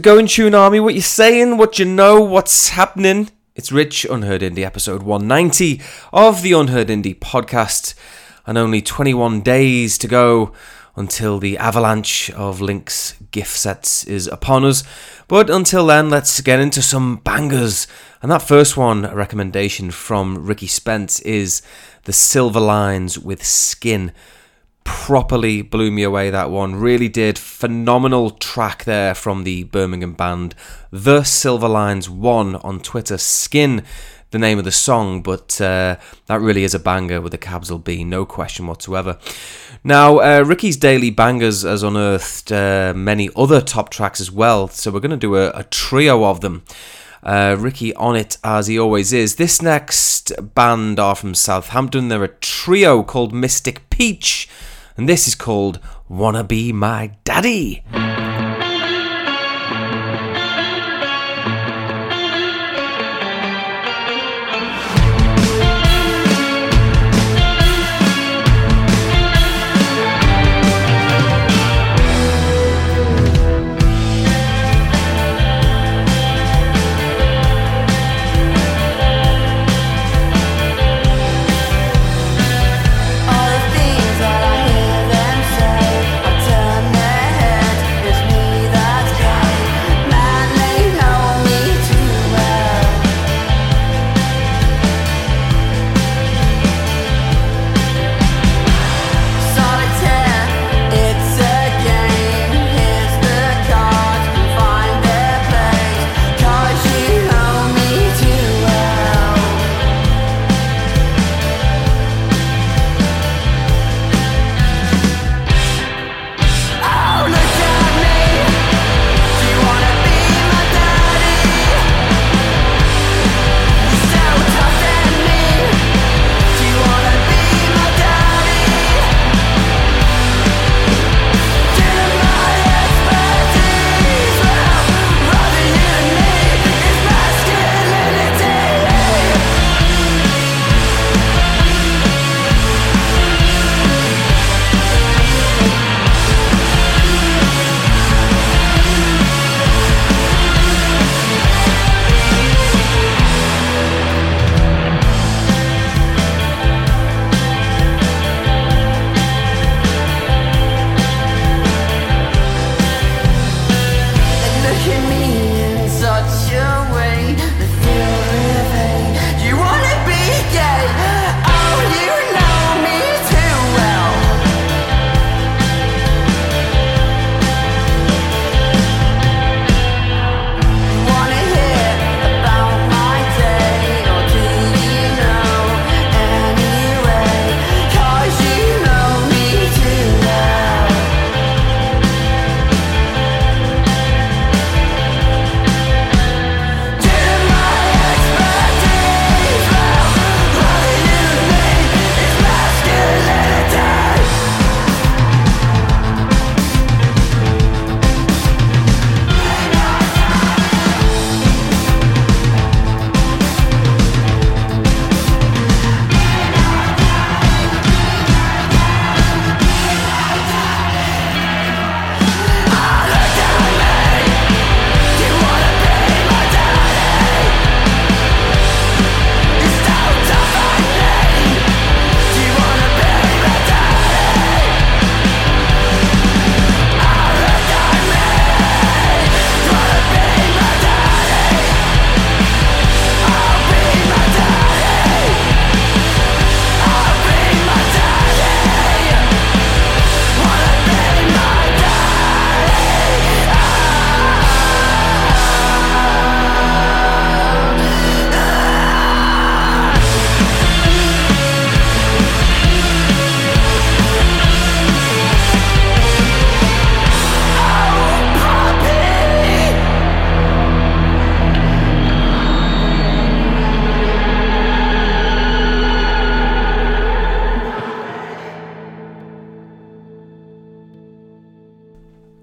going, Tune Army? What you saying? What you know? What's happening? It's Rich, Unheard Indie, episode 190 of the Unheard Indie podcast, and only 21 days to go until the avalanche of Lynx gift sets is upon us. But until then, let's get into some bangers. And that first one, a recommendation from Ricky Spence, is The Silver Lines with Skin properly blew me away that one. Really did. Phenomenal track there from the birmingham band. The silver lines one on twitter. Skin the name of the song but uh, that really is a banger with a capital b no question whatsoever. Now uh, ricky's daily bangers has unearthed uh, many other top tracks as well so we're going to do a, a trio of them uh, Ricky on it as he always is. This next band are from Southampton. They're a trio called Mystic Peach, and this is called Wanna Be My Daddy.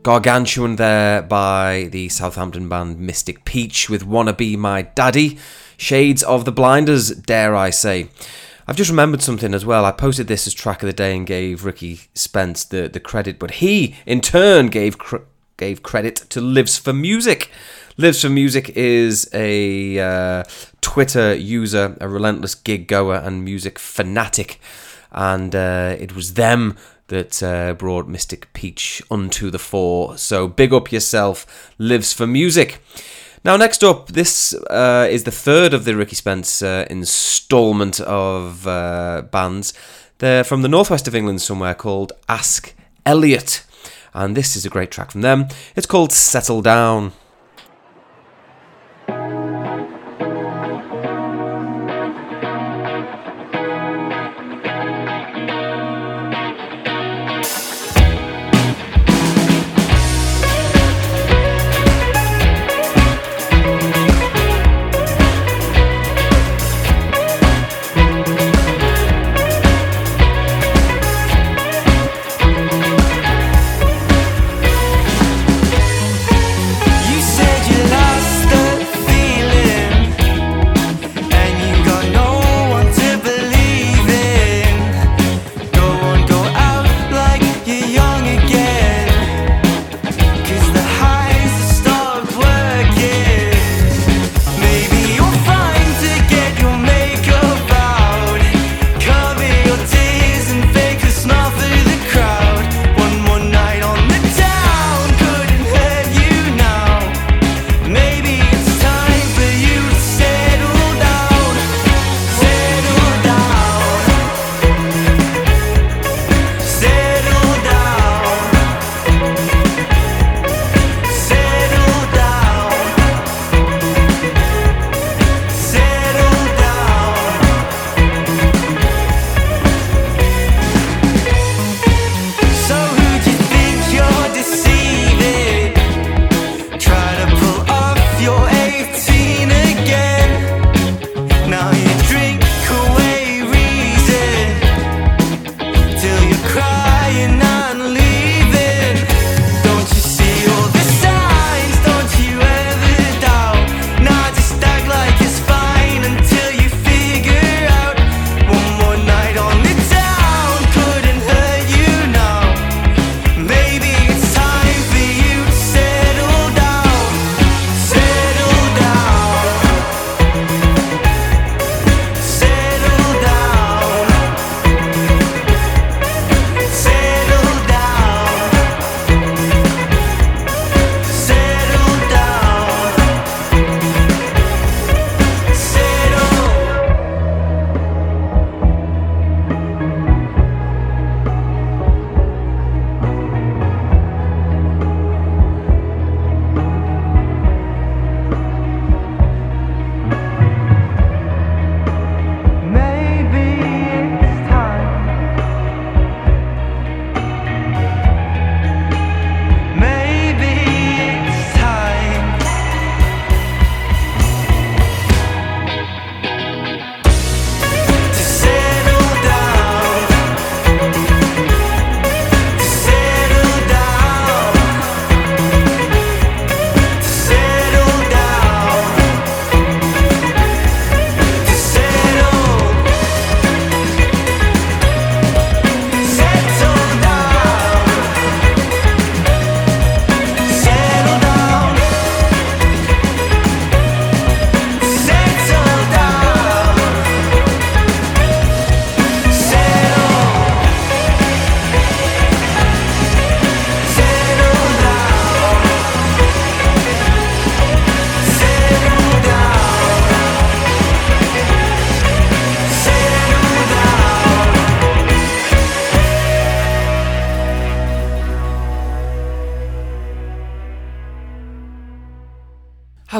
Gargantuan there by the Southampton band Mystic Peach with Wanna Be My Daddy. Shades of the Blinders, dare I say. I've just remembered something as well. I posted this as track of the day and gave Ricky Spence the, the credit, but he in turn gave cr- gave credit to Lives for Music. Lives for Music is a uh, Twitter user, a relentless gig goer and music fanatic, and uh, it was them that uh, brought Mystic Peach onto the fore. So big up yourself, Lives for Music. Now, next up, this uh, is the third of the Ricky Spence uh, installment of uh, bands. They're from the northwest of England somewhere called Ask Elliot. And this is a great track from them. It's called Settle Down.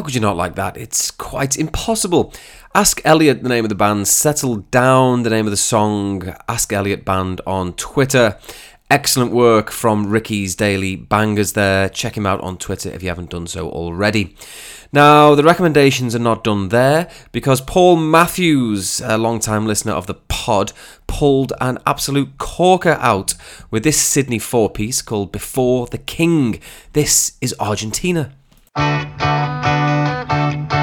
Could you not like that? It's quite impossible. Ask Elliot, the name of the band. Settle Down, the name of the song. Ask Elliot Band on Twitter. Excellent work from Ricky's Daily Bangers there. Check him out on Twitter if you haven't done so already. Now, the recommendations are not done there because Paul Matthews, a long-time listener of the pod, pulled an absolute corker out with this Sydney four piece called Before the King. This is Argentina. Música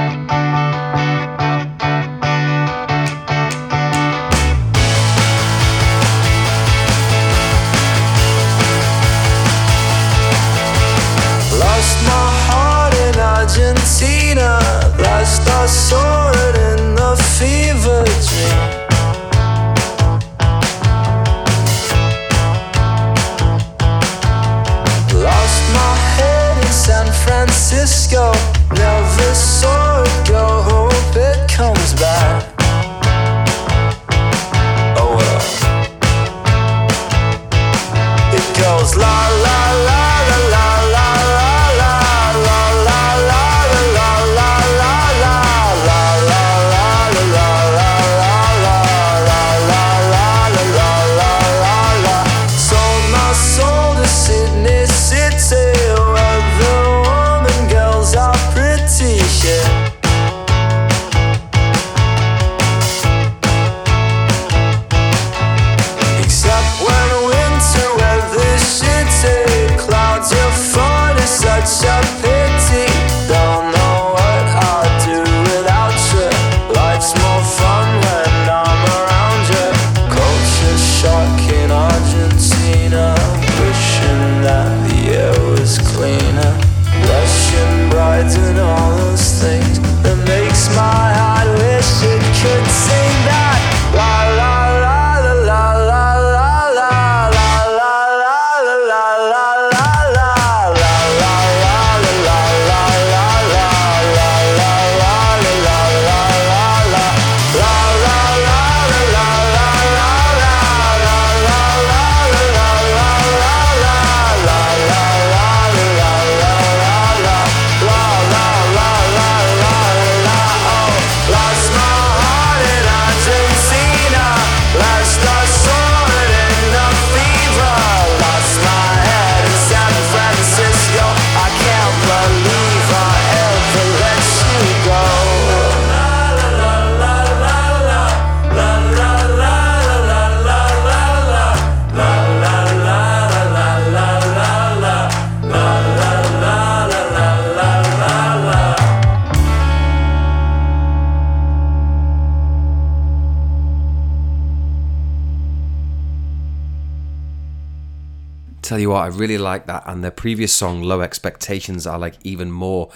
Tell you what, I really like that, and their previous song, Low Expectations, I like even more.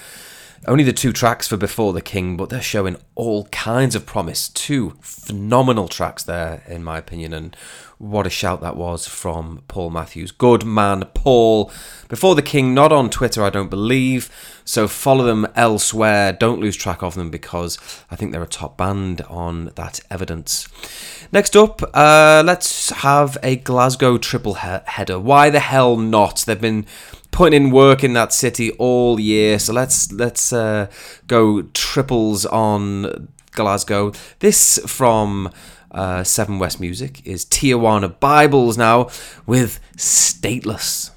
Only the two tracks for Before the King, but they're showing all kinds of promise. Two phenomenal tracks there, in my opinion, and what a shout that was from Paul Matthews. Good man, Paul. Before the King, not on Twitter, I don't believe, so follow them elsewhere. Don't lose track of them because I think they're a top band on that evidence. Next up, uh, let's have a Glasgow triple he- header. Why the hell not? They've been putting in work in that city all year, so let's let's uh, go triples on Glasgow. This from uh, Seven West Music is Tijuana Bibles now with Stateless.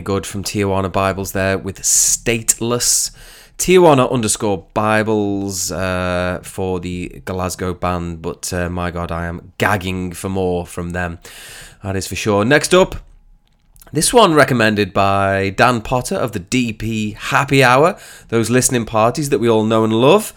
Good from Tijuana Bibles there with Stateless. Tijuana underscore Bibles uh, for the Glasgow band, but uh, my god, I am gagging for more from them. That is for sure. Next up, this one recommended by Dan Potter of the DP Happy Hour, those listening parties that we all know and love.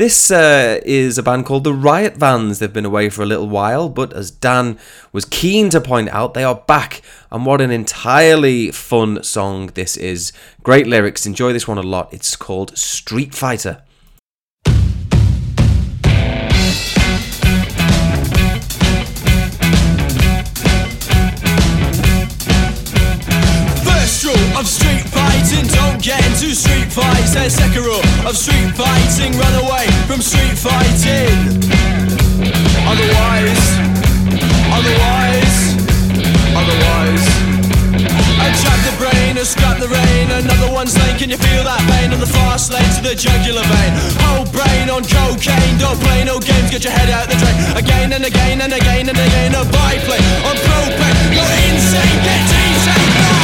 This uh, is a band called the Riot Vans. They've been away for a little while, but as Dan was keen to point out, they are back. And what an entirely fun song this is. Great lyrics. Enjoy this one a lot. It's called Street Fighter. Get into street fights. And second rule of street fighting, run away from street fighting. Otherwise, otherwise, otherwise. And trap the brain or scrap the rain. Another one's lane, can you feel that pain? On the fast lane to the jugular vein. Whole brain on cocaine, don't play no games, get your head out the drain. Again and again and again and again. A biplane on propane, you're insane, get insane.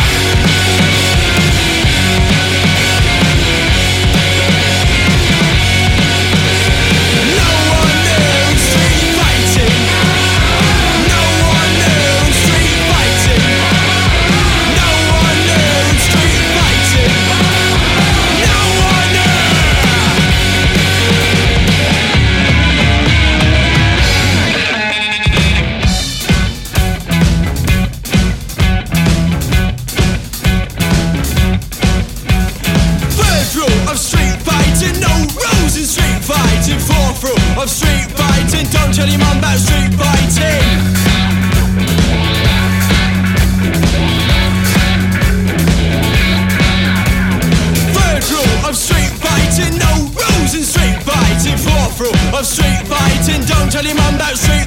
About street fighting. Third rule of street fighting, no rules in street fighting. Fourth rule of street fighting, don't tell your mum about street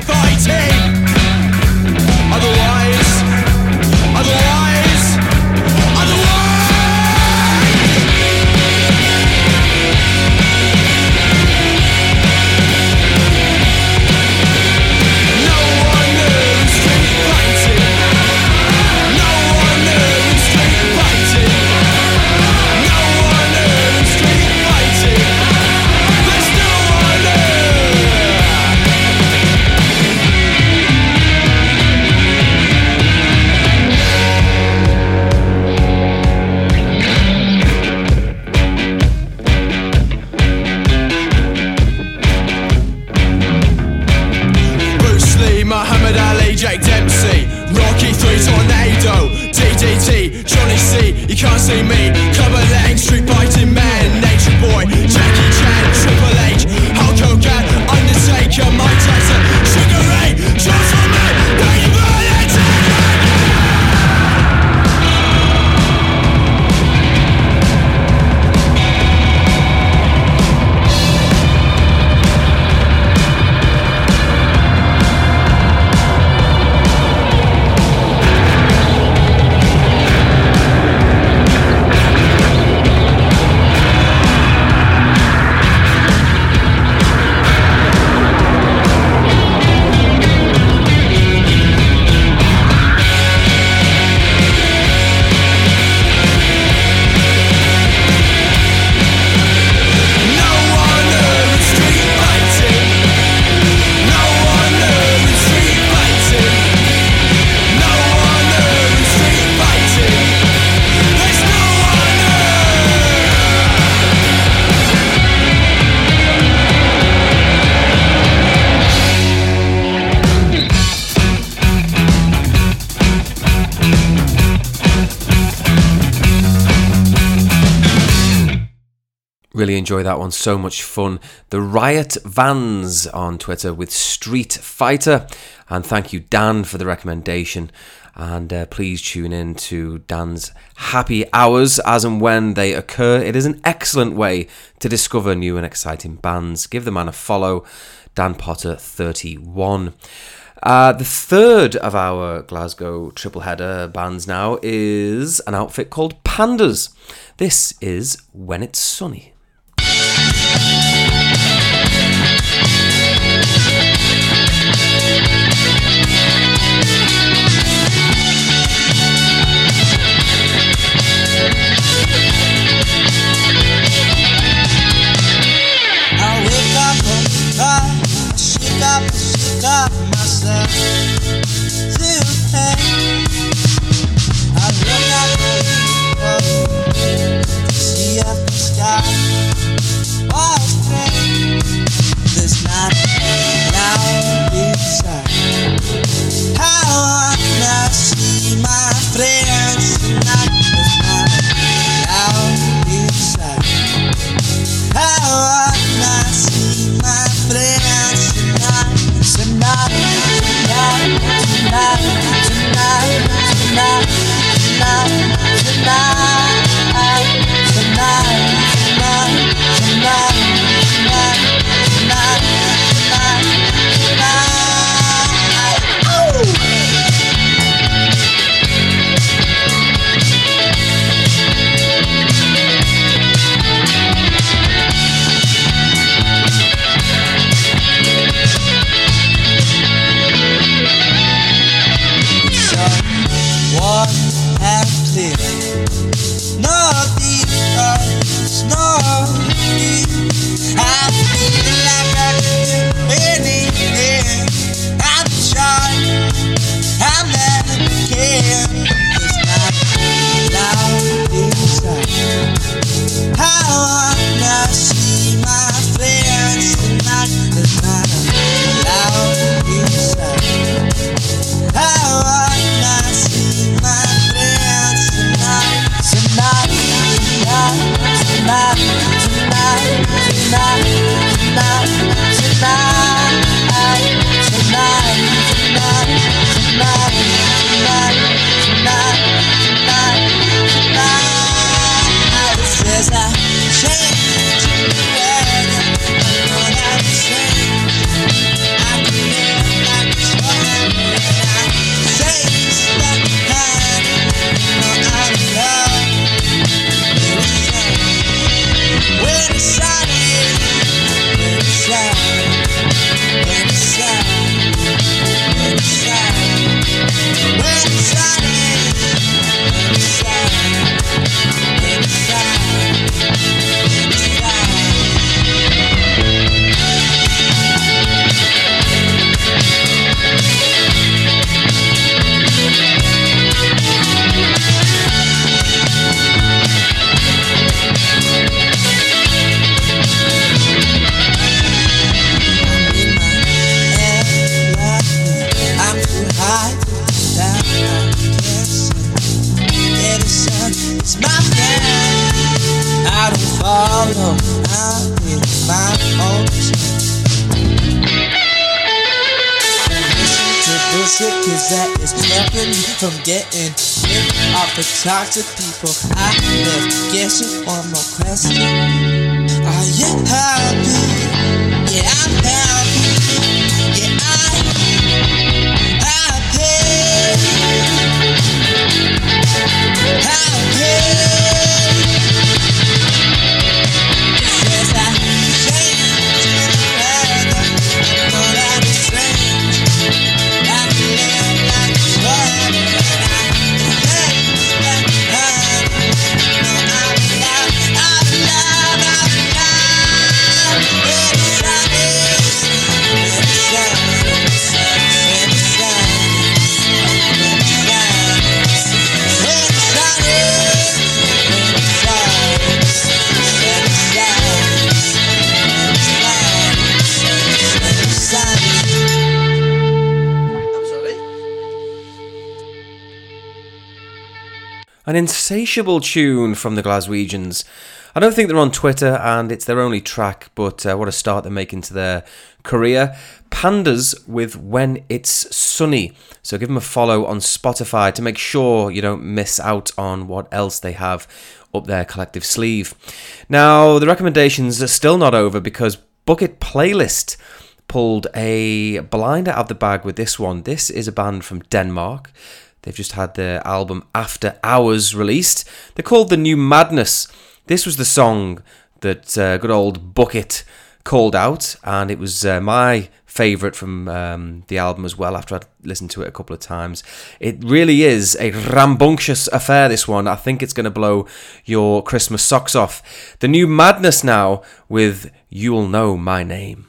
that one. So much fun. The Riot Vans on Twitter with Street Fighter. And thank you, Dan, for the recommendation. And uh, please tune in to Dan's happy hours as and when they occur. It is an excellent way to discover new and exciting bands. Give the man a follow. Dan Potter 31. Uh, the third of our Glasgow triple header bands now is an outfit called Pandas. This is When It's Sunny. Hit talk to people. I left guessing one more question. Are ah, you happy? Yeah, I'm happy. Insatiable tune from the Glaswegians. I don't think they're on Twitter and it's their only track, but uh, what a start they're making to their career. Pandas with When It's Sunny. So give them a follow on Spotify to make sure you don't miss out on what else they have up their collective sleeve. Now, the recommendations are still not over because Bucket Playlist pulled a blinder out of the bag with this one. This is a band from Denmark. They've just had their album After Hours released. They're called The New Madness. This was the song that uh, good old Bucket called out, and it was uh, my favourite from um, the album as well after I'd listened to it a couple of times. It really is a rambunctious affair, this one. I think it's going to blow your Christmas socks off. The New Madness now with You'll Know My Name.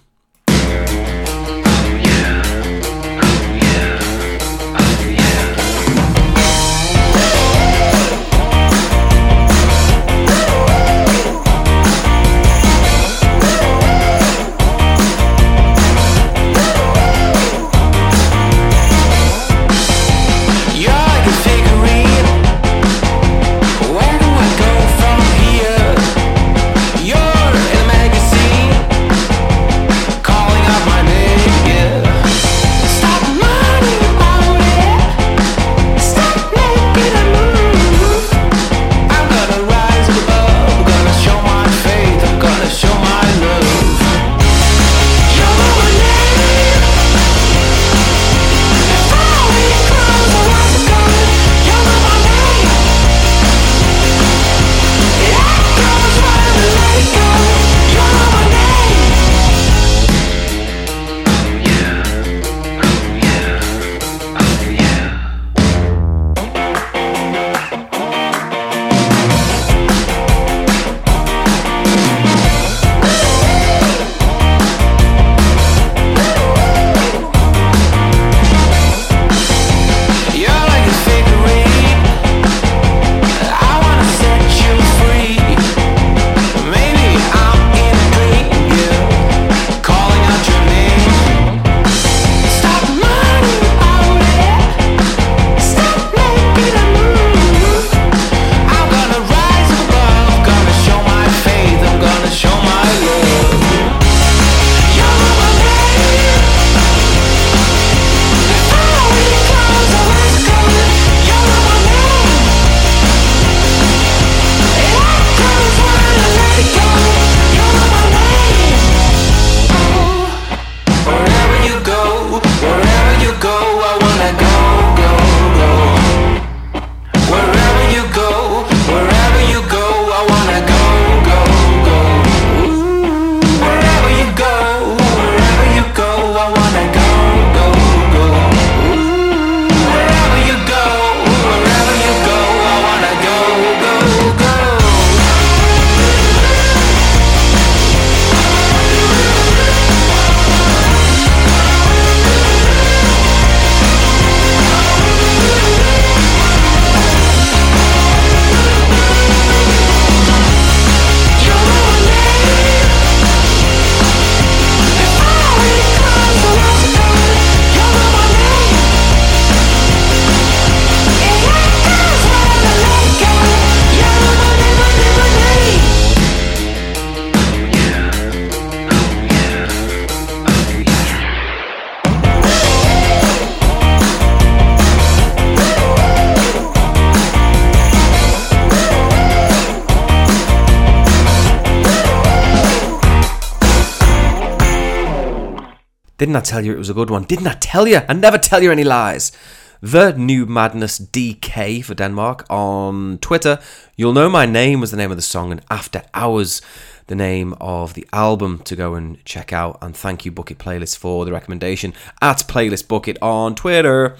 Didn't I tell you it was a good one? Didn't I tell you? I never tell you any lies. The New Madness DK for Denmark on Twitter. You'll know my name was the name of the song, and After Hours, the name of the album to go and check out. And thank you, Bucket Playlist, for the recommendation at Playlist Bucket on Twitter.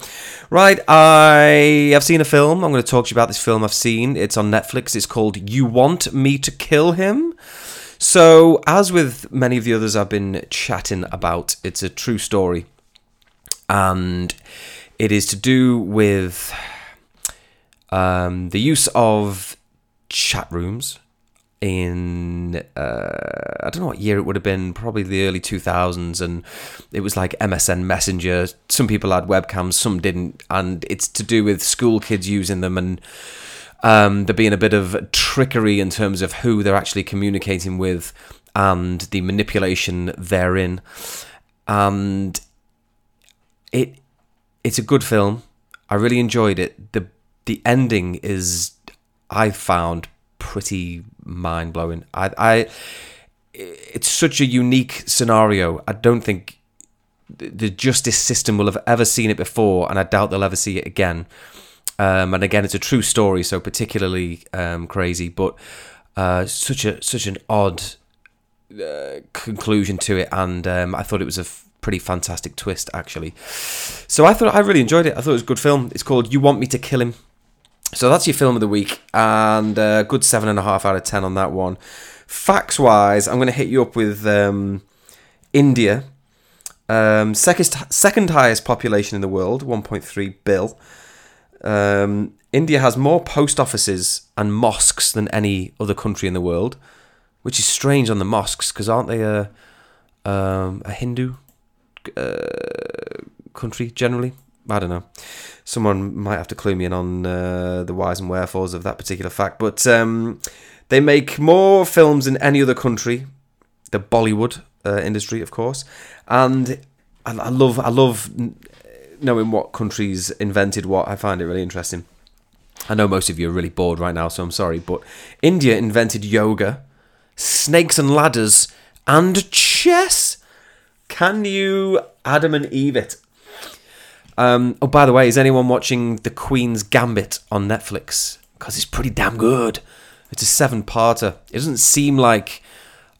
Right, I have seen a film. I'm going to talk to you about this film I've seen. It's on Netflix. It's called You Want Me to Kill Him. So, as with many of the others I've been chatting about, it's a true story. And it is to do with um, the use of chat rooms in uh, I don't know what year it would have been, probably the early 2000s, and it was like MSN Messenger. Some people had webcams, some didn't, and it's to do with school kids using them and um, there being a bit of trickery in terms of who they're actually communicating with and the manipulation therein. And it it's a good film. I really enjoyed it. the The ending is I found pretty mind blowing. I, I it's such a unique scenario. I don't think the justice system will have ever seen it before, and I doubt they'll ever see it again. Um, and again, it's a true story, so particularly um, crazy, but uh, such a such an odd uh, conclusion to it, and um, I thought it was a f- pretty fantastic twist, actually. So I thought I really enjoyed it. I thought it was a good film. It's called "You Want Me to Kill Him." So that's your film of the week, and a good seven and a half out of ten on that one. Facts wise, I'm going to hit you up with um, India, um, second second highest population in the world, 1.3 bill. Um, India has more post offices and mosques than any other country in the world, which is strange on the mosques because aren't they a um, a Hindu uh, country generally? I don't know. Someone might have to clue me in on uh, the whys and wherefores of that particular fact. But um, they make more films than any other country. The Bollywood uh, industry, of course, and I, I love I love knowing what countries invented what. I find it really interesting. I know most of you are really bored right now, so I'm sorry, but India invented yoga, snakes and ladders, and chess. Can you Adam and Eve it? Um, oh, by the way, is anyone watching The Queen's Gambit on Netflix? Because it's pretty damn good. It's a seven-parter. It doesn't seem like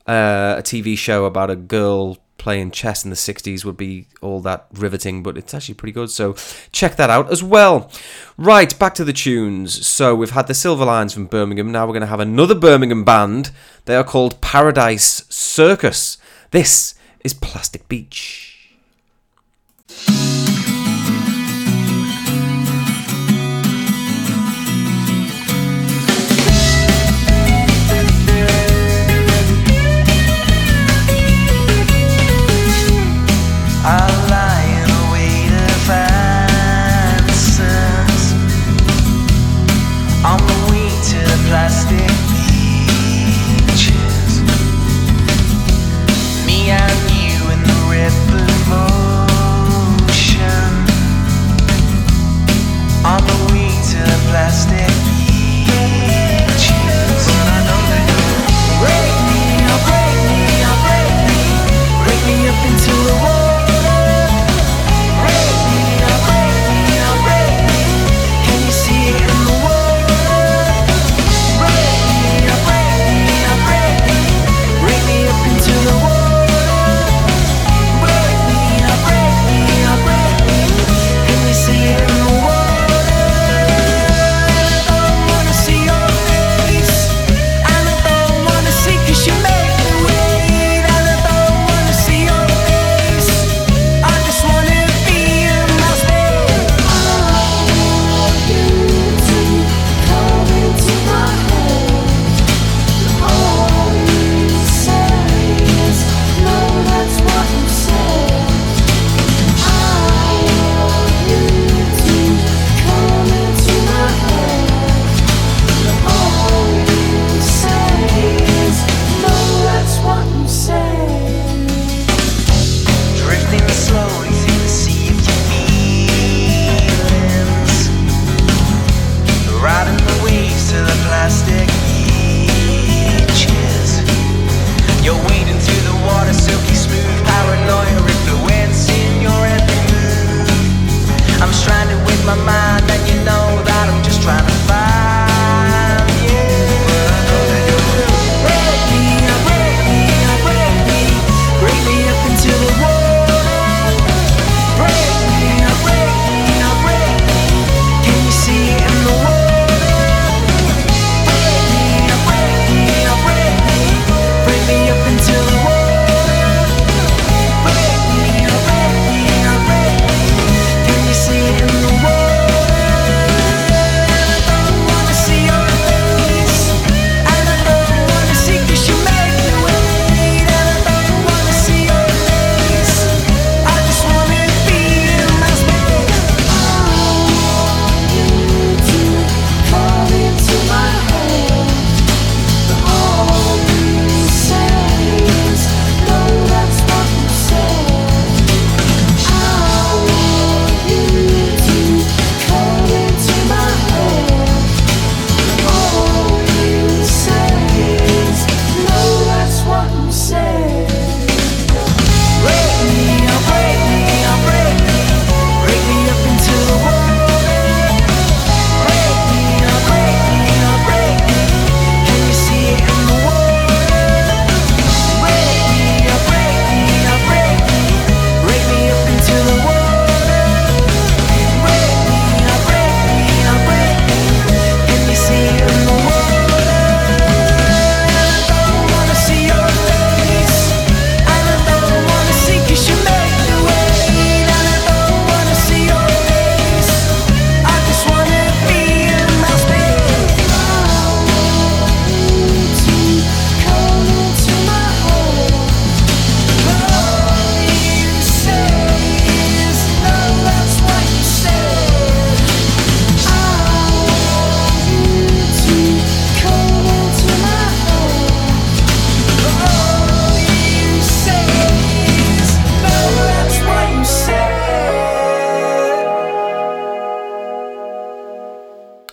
uh, a TV show about a girl playing chess in the 60s would be all that riveting, but it's actually pretty good. So check that out as well. Right, back to the tunes. So we've had the Silver Lines from Birmingham. Now we're going to have another Birmingham band. They are called Paradise Circus. This is Plastic Beach. I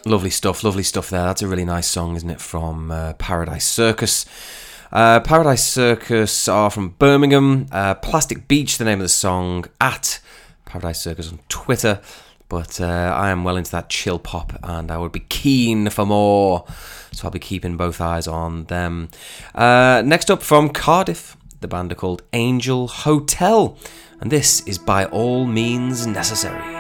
Lovely stuff, lovely stuff there. That's a really nice song, isn't it? From uh, Paradise Circus. Uh, Paradise Circus are from Birmingham. Uh, Plastic Beach, the name of the song, at Paradise Circus on Twitter. But uh, I am well into that chill pop and I would be keen for more. So I'll be keeping both eyes on them. Uh, next up from Cardiff, the band are called Angel Hotel. And this is By All Means Necessary.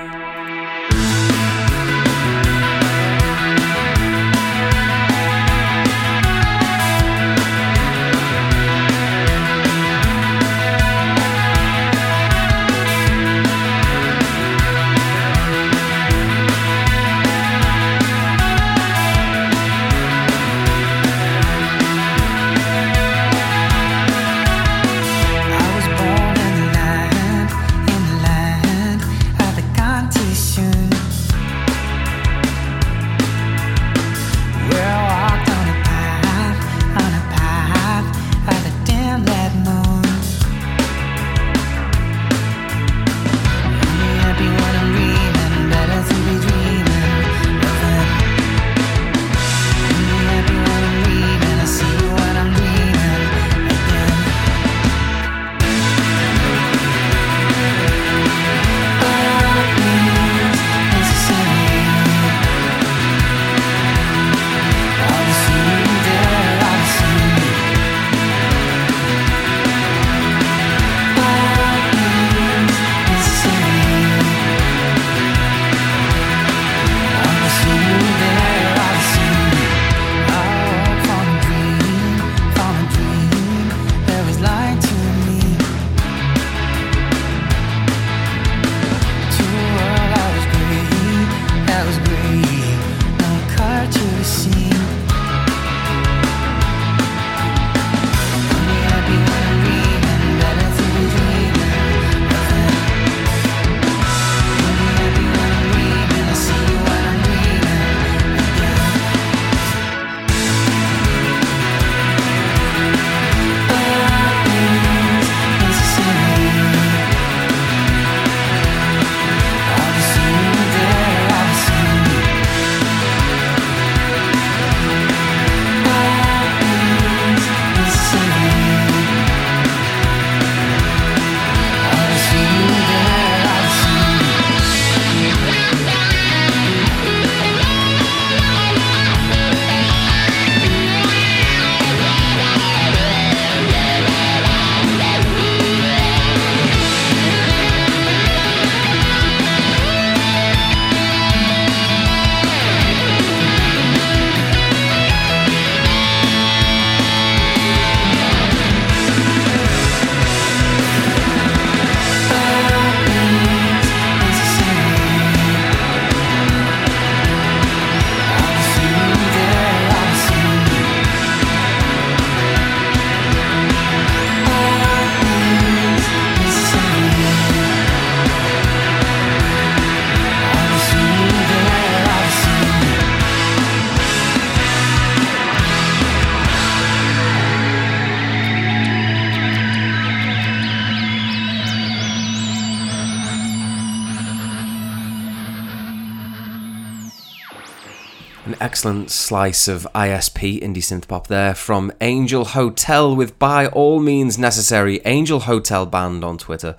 Excellent slice of ISP indie synth pop there from Angel Hotel with By All Means Necessary Angel Hotel Band on Twitter.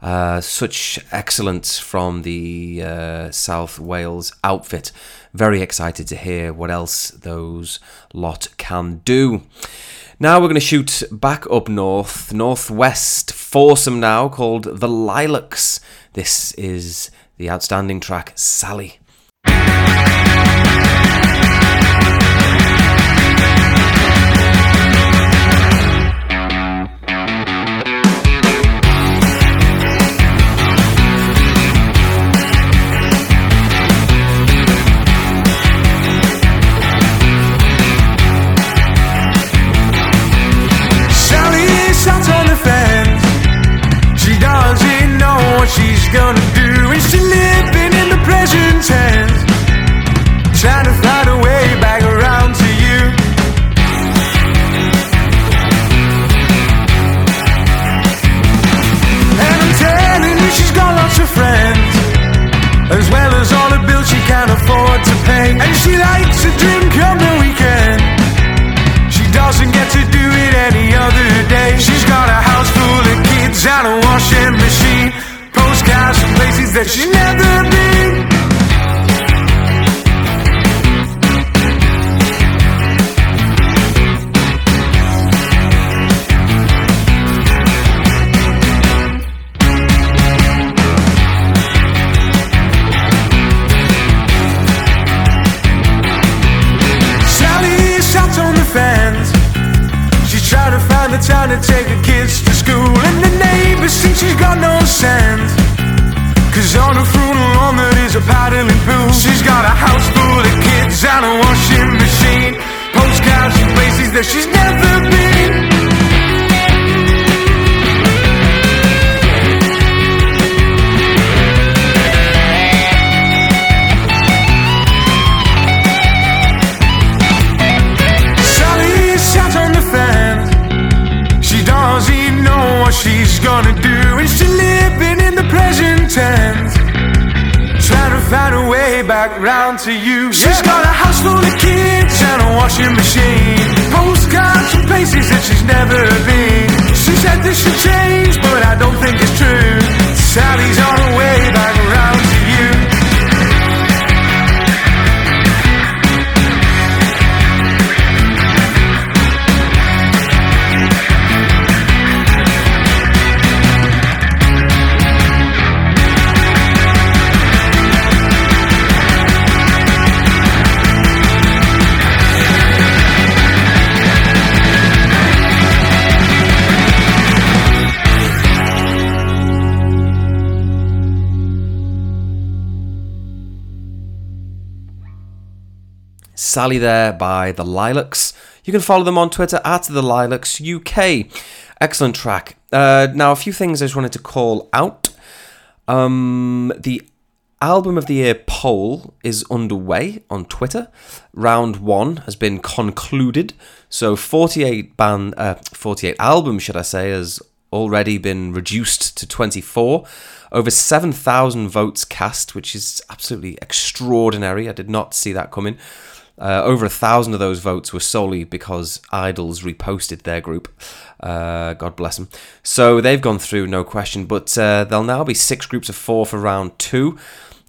Uh, such excellence from the uh, South Wales outfit. Very excited to hear what else those lot can do. Now we're going to shoot back up north, northwest foursome now called the Lilacs. This is the outstanding track Sally. Sally Sally there by the Lilacs. You can follow them on Twitter at the Lilacs UK. Excellent track. Uh, now, a few things I just wanted to call out. Um, the album of the year poll is underway on Twitter. Round one has been concluded, so 48 band, uh, 48 albums, should I say, has already been reduced to 24. Over 7,000 votes cast, which is absolutely extraordinary. I did not see that coming. Uh, over a thousand of those votes were solely because IDLES reposted their group. Uh, God bless them. So they've gone through, no question. But uh, there'll now be six groups of four for round two,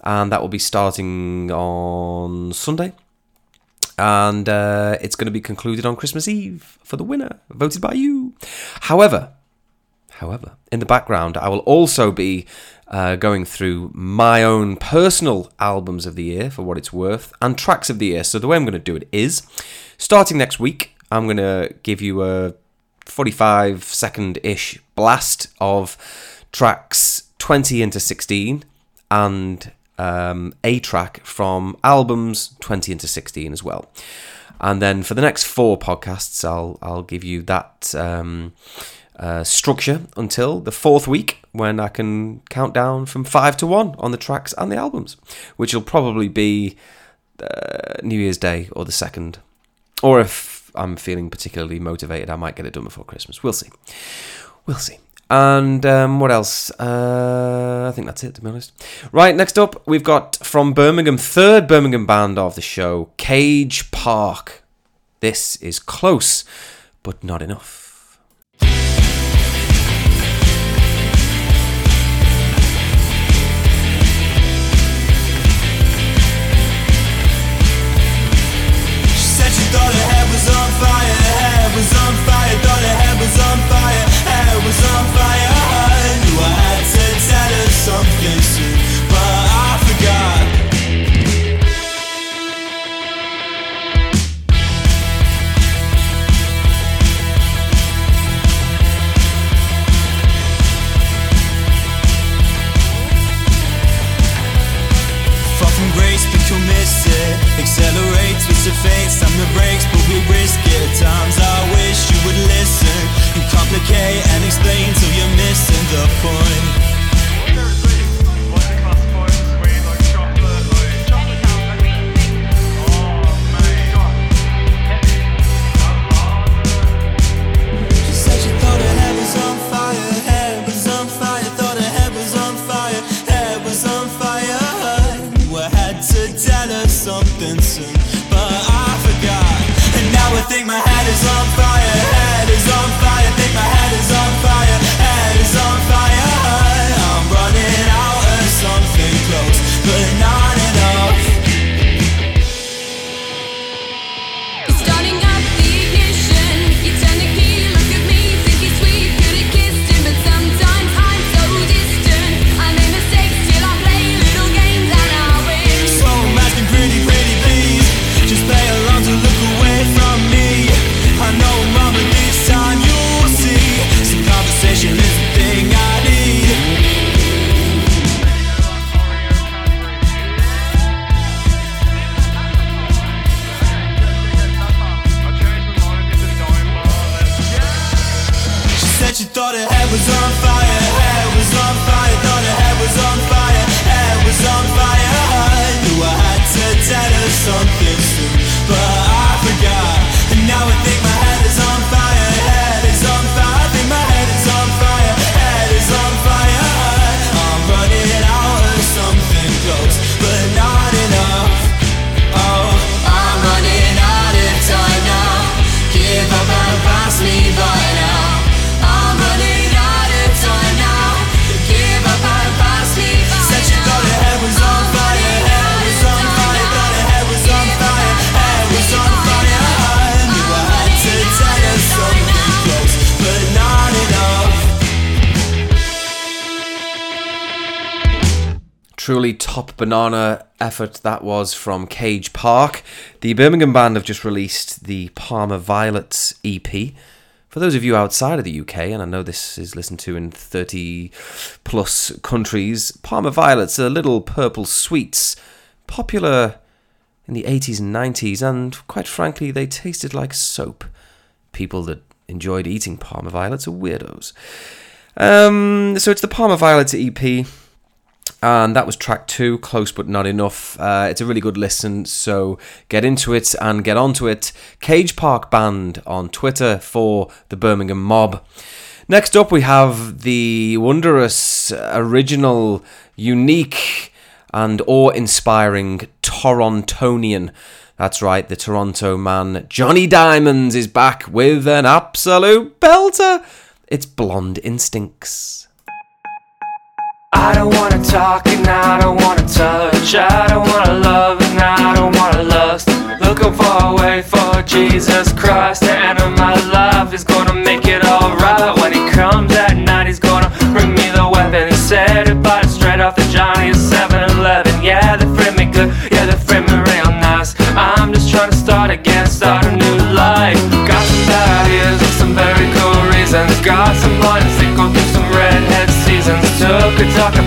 and that will be starting on Sunday. And uh, it's going to be concluded on Christmas Eve for the winner, voted by you. However, However, in the background, I will also be uh, going through my own personal albums of the year for what it's worth and tracks of the year. So, the way I'm going to do it is starting next week, I'm going to give you a 45 second ish blast of tracks 20 into 16 and um, a track from albums 20 into 16 as well. And then for the next four podcasts, I'll I'll give you that um, uh, structure until the fourth week when I can count down from five to one on the tracks and the albums, which will probably be uh, New Year's Day or the second, or if I'm feeling particularly motivated, I might get it done before Christmas. We'll see. We'll see. And um, what else? Uh, I think that's it, to be honest. Right, next up, we've got from Birmingham, third Birmingham band of the show, Cage Park. This is close, but not enough. Top banana effort that was from Cage Park. The Birmingham band have just released the Parma Violets EP. For those of you outside of the UK, and I know this is listened to in 30 plus countries, Parma Violets are little purple sweets, popular in the 80s and 90s, and quite frankly, they tasted like soap. People that enjoyed eating Parma Violets are weirdos. Um, so it's the Parma Violets EP and that was track two, close but not enough. Uh, it's a really good listen, so get into it and get onto it. Cage Park Band on Twitter for the Birmingham Mob. Next up, we have the wondrous, original, unique, and awe-inspiring Torontonian. That's right, the Toronto man Johnny Diamonds is back with an absolute belter. It's Blonde Instincts. I don't wanna talk and I don't wanna touch. I don't wanna love and I don't wanna lust. Looking for a way for Jesus Christ. Of my life is gonna make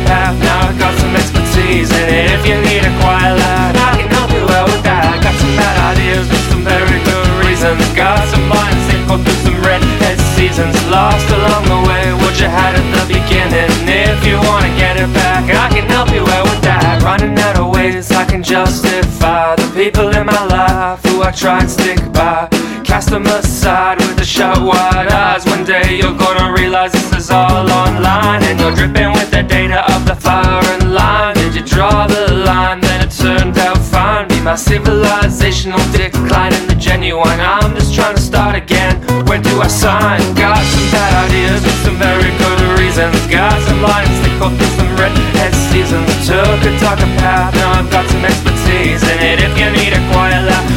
path, now I've got some expertise. in it. if you need a quiet lad, I can help you out with that. Got some bad ideas with some very good reasons. Got some blindness that go through some redhead seasons. Lost along the way what you had at the beginning. If you wanna get it back, I can help you out with that. Running out of ways I can justify the people in my life who I try and stick by. Cast them aside with the shut wide eyes. One day you're gonna realize this is all online, and you're dripping with the data of the firing line. Did you draw the line? Then it turned out fine. Be my civilizational decline in the genuine. I'm just trying to start again. Where do I sign? Got some bad ideas with some very good reasons. Got some lines that go through some redhead seasons. Took a darker path, now I've got some expertise in it. If you need a quiet laugh,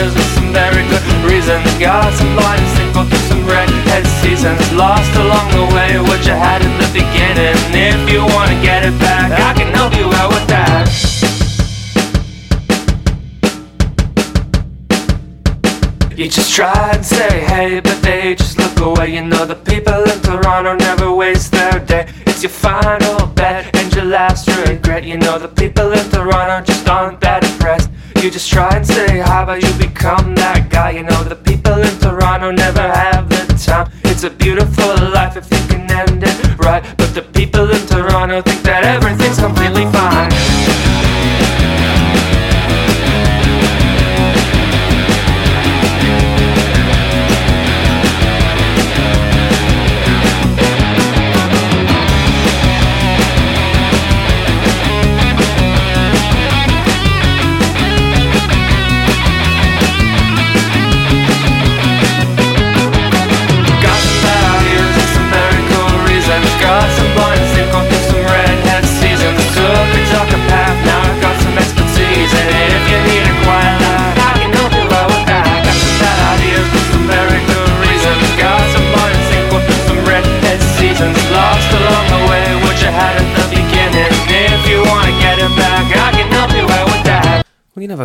ideas with some very good reasons. Got some that go through some redhead seasons. Lost along the way what you had in the beginning. If you wanna get it back, I can help you out with that. You just try and say hey, but they just look away. You know the people in Toronto never waste their day. It's your final bet and your last regret. You know the people in Toronto just aren't that impressed. You just try and say hi, but you become that guy. You know the people in Toronto never have the time. It's a beautiful life if you can end it right. But the people in Toronto think that everything's completely fine.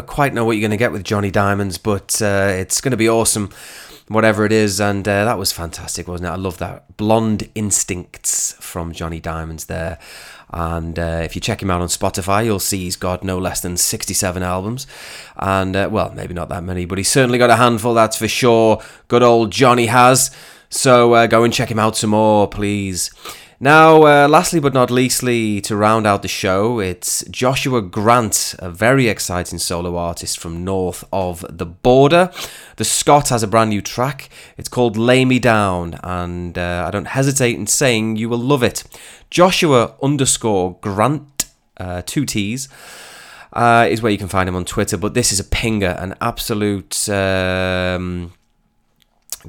Quite know what you're going to get with Johnny Diamonds, but uh, it's going to be awesome, whatever it is. And uh, that was fantastic, wasn't it? I love that. Blonde Instincts from Johnny Diamonds there. And uh, if you check him out on Spotify, you'll see he's got no less than 67 albums. And, uh, well, maybe not that many, but he's certainly got a handful, that's for sure. Good old Johnny has. So uh, go and check him out some more, please. Now, uh, lastly but not leastly, to round out the show, it's Joshua Grant, a very exciting solo artist from north of the border. The Scot has a brand new track. It's called Lay Me Down, and uh, I don't hesitate in saying you will love it. Joshua underscore Grant, uh, two T's. Uh, is where you can find him on Twitter, but this is a pinger, an absolute um,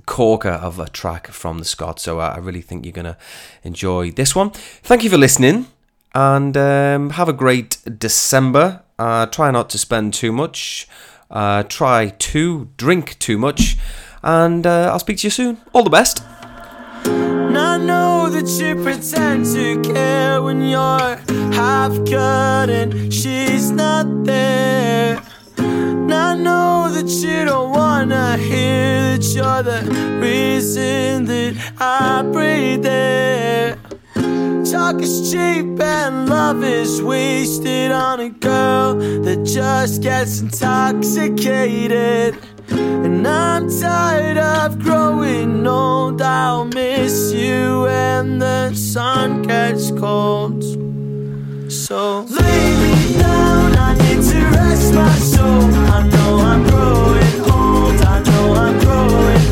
corker of a track from the Scot. So uh, I really think you're going to enjoy this one. Thank you for listening and um, have a great December. Uh, try not to spend too much. Uh, try to drink too much. And uh, I'll speak to you soon. All the best. And I know that you pretend to care when you're half cut and she's not there. And I know that you don't wanna hear that you're the reason that I breathe there. Talk is cheap and love is wasted on a girl that just gets intoxicated. And I'm tired of growing old. I'll miss you when the sun gets cold. So lay me down, Rest my soul. I know I'm growing old, I know I'm growing